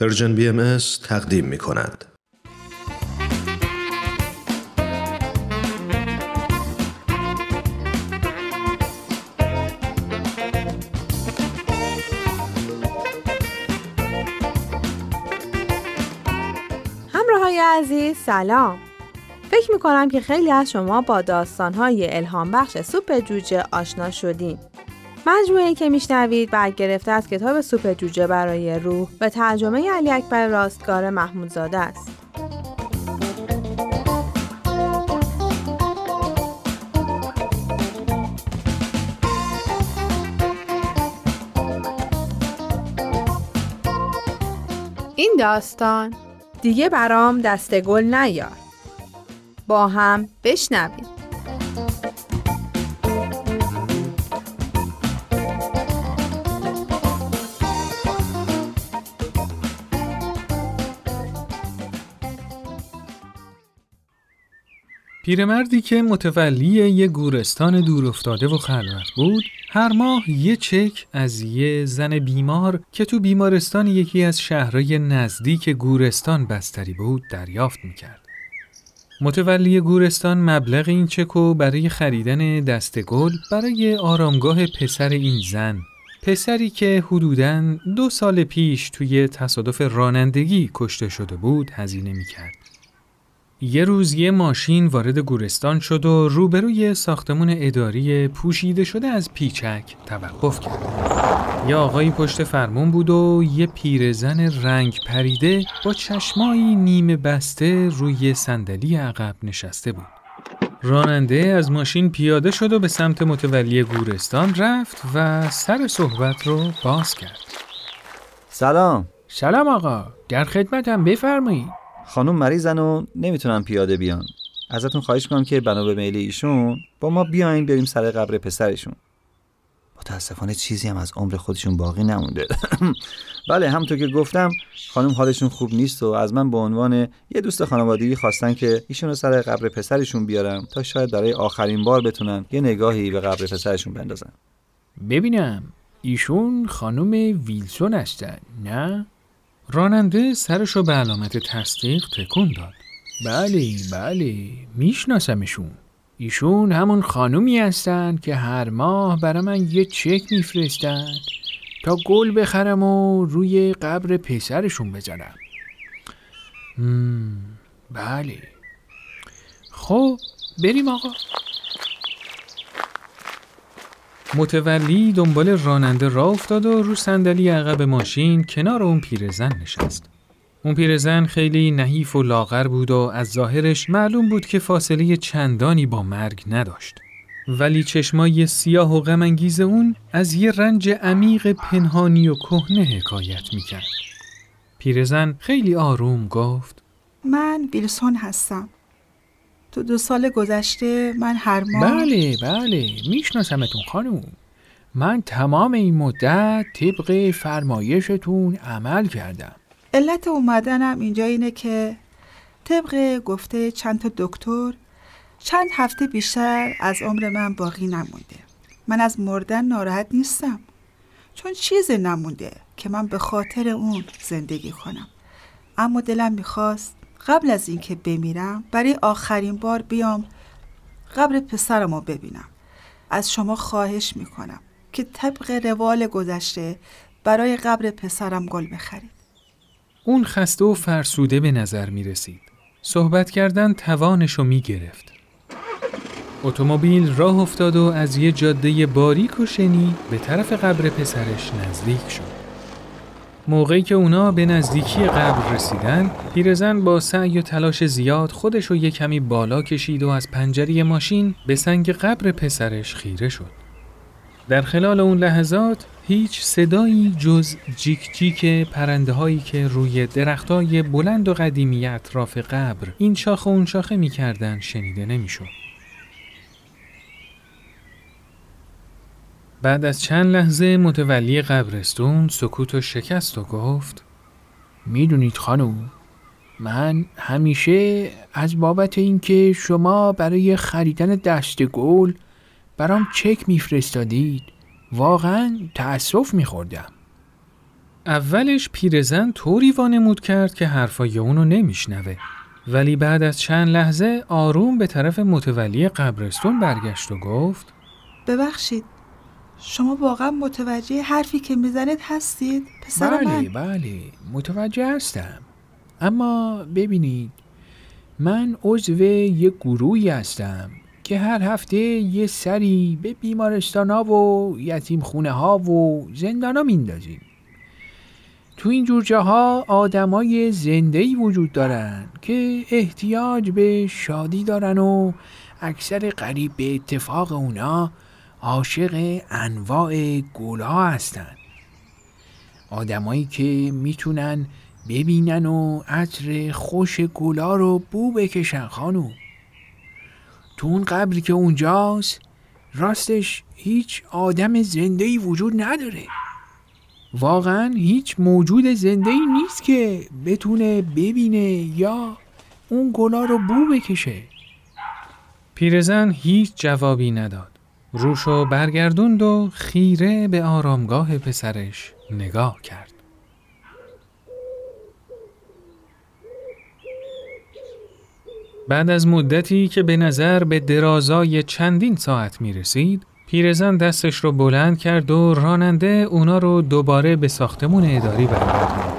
Persian BM تقدیم می کند. همراه های عزیز سلام فکر می کنم که خیلی از شما با داستان های الهام بخش سوپ جوجه آشنا شدین مجموعه که میشنوید برگرفته از کتاب سوپ جوجه برای روح و ترجمه علی اکبر راستگار محمودزاده است. این داستان دیگه برام دست گل نیار. با هم بشنوید. پیرمردی که متولی یه گورستان دور افتاده و خلوت بود هر ماه یه چک از یه زن بیمار که تو بیمارستان یکی از شهرهای نزدیک گورستان بستری بود دریافت می‌کرد. متولی گورستان مبلغ این چکو برای خریدن دست گل برای آرامگاه پسر این زن پسری که حدوداً دو سال پیش توی تصادف رانندگی کشته شده بود هزینه می‌کرد. یه روز یه ماشین وارد گورستان شد و روبروی ساختمون اداری پوشیده شده از پیچک توقف کرد. یه آقایی پشت فرمون بود و یه پیرزن رنگ پریده با چشمایی نیمه بسته روی صندلی عقب نشسته بود. راننده از ماشین پیاده شد و به سمت متولی گورستان رفت و سر صحبت رو باز کرد. سلام سلام آقا، در خدمتم بفرمایید. خانم مریضن و نمی‌تونن پیاده بیان. ازتون خواهش می‌کنم که بنا به میل ایشون با ما بیاین بریم سر قبر پسرشون. متاسفانه چیزی هم از عمر خودشون باقی نمونده. بله همونطور که گفتم خانم حالشون خوب نیست و از من به عنوان یه دوست خانوادگی خواستن که ایشون رو سر قبر پسرشون بیارم تا شاید برای آخرین بار بتونن یه نگاهی به قبر پسرشون بندازن. ببینم ایشون خانم ویلسون هستن نه؟ راننده سرشو به علامت تصدیق تکون داد. بله بله میشناسمشون. ایشون همون خانومی هستن که هر ماه برای من یه چک میفرستن تا گل بخرم و روی قبر پسرشون بزنم. بله. خب بریم آقا. متولی دنبال راننده را افتاد و رو صندلی عقب ماشین کنار اون پیرزن نشست. اون پیرزن خیلی نحیف و لاغر بود و از ظاهرش معلوم بود که فاصله چندانی با مرگ نداشت. ولی چشمای سیاه و غمانگیز اون از یه رنج عمیق پنهانی و کهنه حکایت می‌کرد. پیرزن خیلی آروم گفت من ویلسون هستم. تو دو سال گذشته من هر ماه بله بله میشناسمتون خانم من تمام این مدت طبق فرمایشتون عمل کردم. علت اومدنم اینجا اینه که طبق گفته چند تا دکتر چند هفته بیشتر از عمر من باقی نمونده. من از مردن ناراحت نیستم چون چیزی نمونده که من به خاطر اون زندگی کنم. اما دلم می‌خواست قبل از اینکه بمیرم برای آخرین بار بیام قبر پسرم رو ببینم از شما خواهش می‌کنم که طبق روال گذشته برای قبر پسرم گل بخرید اون خسته و فرسوده به نظر می رسید. صحبت کردن توانشو می گرفت. اتومبیل راه افتاد و از یه جاده باریک و شنی به طرف قبر پسرش نزدیک شد. موقعی که اونا به نزدیکی قبر رسیدن، پیرزن با سعی و تلاش زیاد خودش رو یه کمی بالا کشید و از پنجره ماشین به سنگ قبر پسرش خیره شد. در خلال اون لحظات هیچ صدایی جز جیک جیک پرنده هایی که روی درختای بلند و قدیمی اطراف قبر این شاخه اون شاخه می‌کردن شنیده نمی‌شد. بعد از چند لحظه متولی قبرستون سکوت و شکست و گفت می‌دونید خانم من همیشه از بابت اینکه شما برای خریدن دست گل برام چک میفرستادید واقعا تأسف میخوردم. اولش پیرزن طوری وانمود کرد که حرفای اونو نمیشنوه ولی بعد از چند لحظه آروم به طرف متولی قبرستون برگشت و گفت ببخشید. شما واقعا متوجه حرفی که می‌زنید هستید پسر من؟ بله بله متوجه هستم. اما ببینید من عضو یک گروهی هستم که هر هفته یه سری به بیمارستان ها و یتیم خونه ها و زندان ها میندازیم. تو این جور جاها آدمای زنده ای وجود دارن که احتیاج به شادی دارن و اکثر قریب به اتفاق اونا عاشق انواع گلها هستن آدمایی که می‌تونن ببینن و عطر خوش گلا رو بو بکشن خانو. تو اون قبری که اونجاست راستش هیچ آدم زنده ای وجود نداره. واقعا هیچ موجود زنده ای نیست که بتونه ببینه یا اون گلا رو بو بکشه. پیرزن هیچ جوابی نداد. روشو برگردوند و خیره به آرامگاه پسرش نگاه کرد. بعد از مدتی که به نظر به درازای چندین ساعت می رسید، پیرزن دستش رو بلند کرد و راننده اونا رو دوباره به ساختمون اداری برگردوند.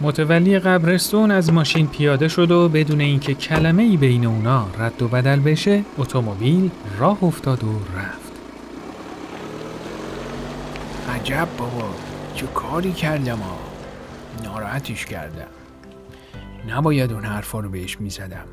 متولی قبرستون از ماشین پیاده شد و بدون اینکه کلمه ای بین اونا رد و بدل بشه اتومبیل راه افتاد و رفت. عجب بابا چه کاری کردم ها ناراحتش کردم. نباید اون حرفا رو بهش می‌زدم.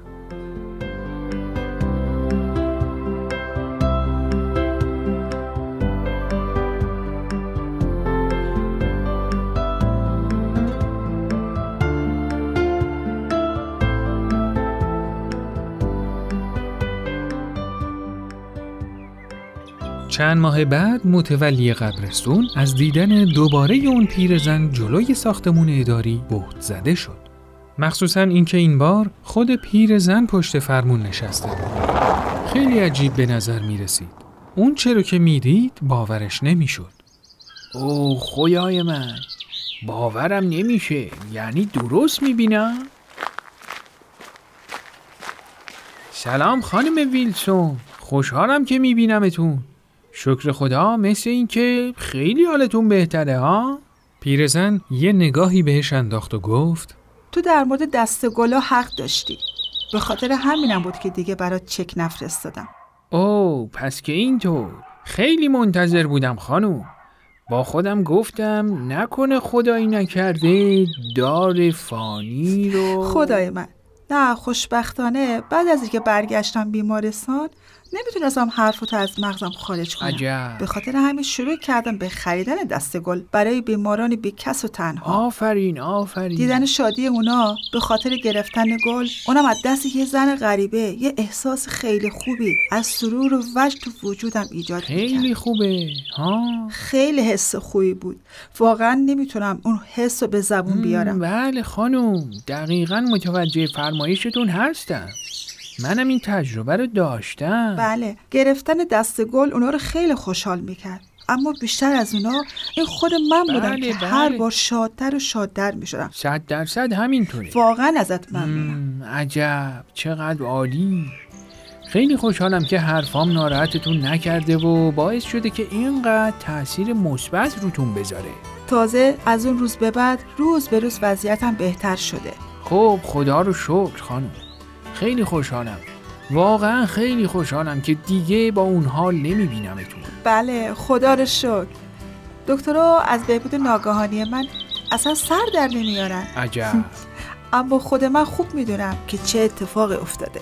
چند ماه بعد متولی قبرستون از دیدن دوباره اون پیرزن جلوی ساختمون اداری بهت زده شد. مخصوصا اینکه این بار خود پیرزن پشت فرمون نشسته. خیلی عجیب به نظر می رسید. اون چرا که می‌دید باورش نمی‌شد. اوه خدای من باورم نمیشه یعنی درست می‌بینم سلام خانم ویلسون خوشحالم که میبینمتون شکر خدا مثل این که خیلی حالتون بهتره ها؟ پیرزن یه نگاهی بهش انداخت و گفت تو در مورد دست گلا حق داشتی. به خاطر همینم بود که دیگه برات چک نفرستادم. اوه پس که اینطور. خیلی منتظر بودم خانوم. با خودم گفتم نکنه خدایی نکرده دار فانی رو. خدای من نه خوشبختانه بعد از اینکه برگشتم بیمارستان نمی‌تونستم حرفتو از مغزم خارج کنم عجب. به خاطر همین شروع کردم به خریدن دست گل برای بیمارانی بی کس و تنها. آفرین آفرین. دیدن شادی اونا به خاطر گرفتن گل اونم از دست یه زن غریبه یه احساس خیلی خوبی از سرور و وجد تو وجودم ایجاد خیلی می‌کرد خوبه. ها. خیلی حس خوبی بود. واقعا نمی‌تونم اون حس رو به زبون بیارم. بله خانم. دقیقا متوجه فرمایشتون هستم. منم این تجربه رو داشتم. بله گرفتن دست گل اونا رو خیلی خوشحال می‌کرد. اما بیشتر از اونا این خود من بودم بله، که بله. هر بار شادتر و شادتر می‌شدم. صد درصد همینطوره. واقعا ازت ممنونم. مم، عجب چقدر عالی. خیلی خوشحالم که حرفام ناراحتتون نکرده و باعث شده که اینقدر تاثیر مثبت روتون بذاره. تازه از اون روز به بعد روز به روز وضعیتم بهتر شده. خب خدا رو شکر خانم. خیلی خوشحالم. واقعا خیلی خوشحالم که دیگه با اون حال نمیبینمتون. بله خدا رو شکر. دکترها از بهبود ناگهانی من اصلا سر در نمیارن. عجب. اما خود من خوب می‌دونم که چه اتفاقی افتاده.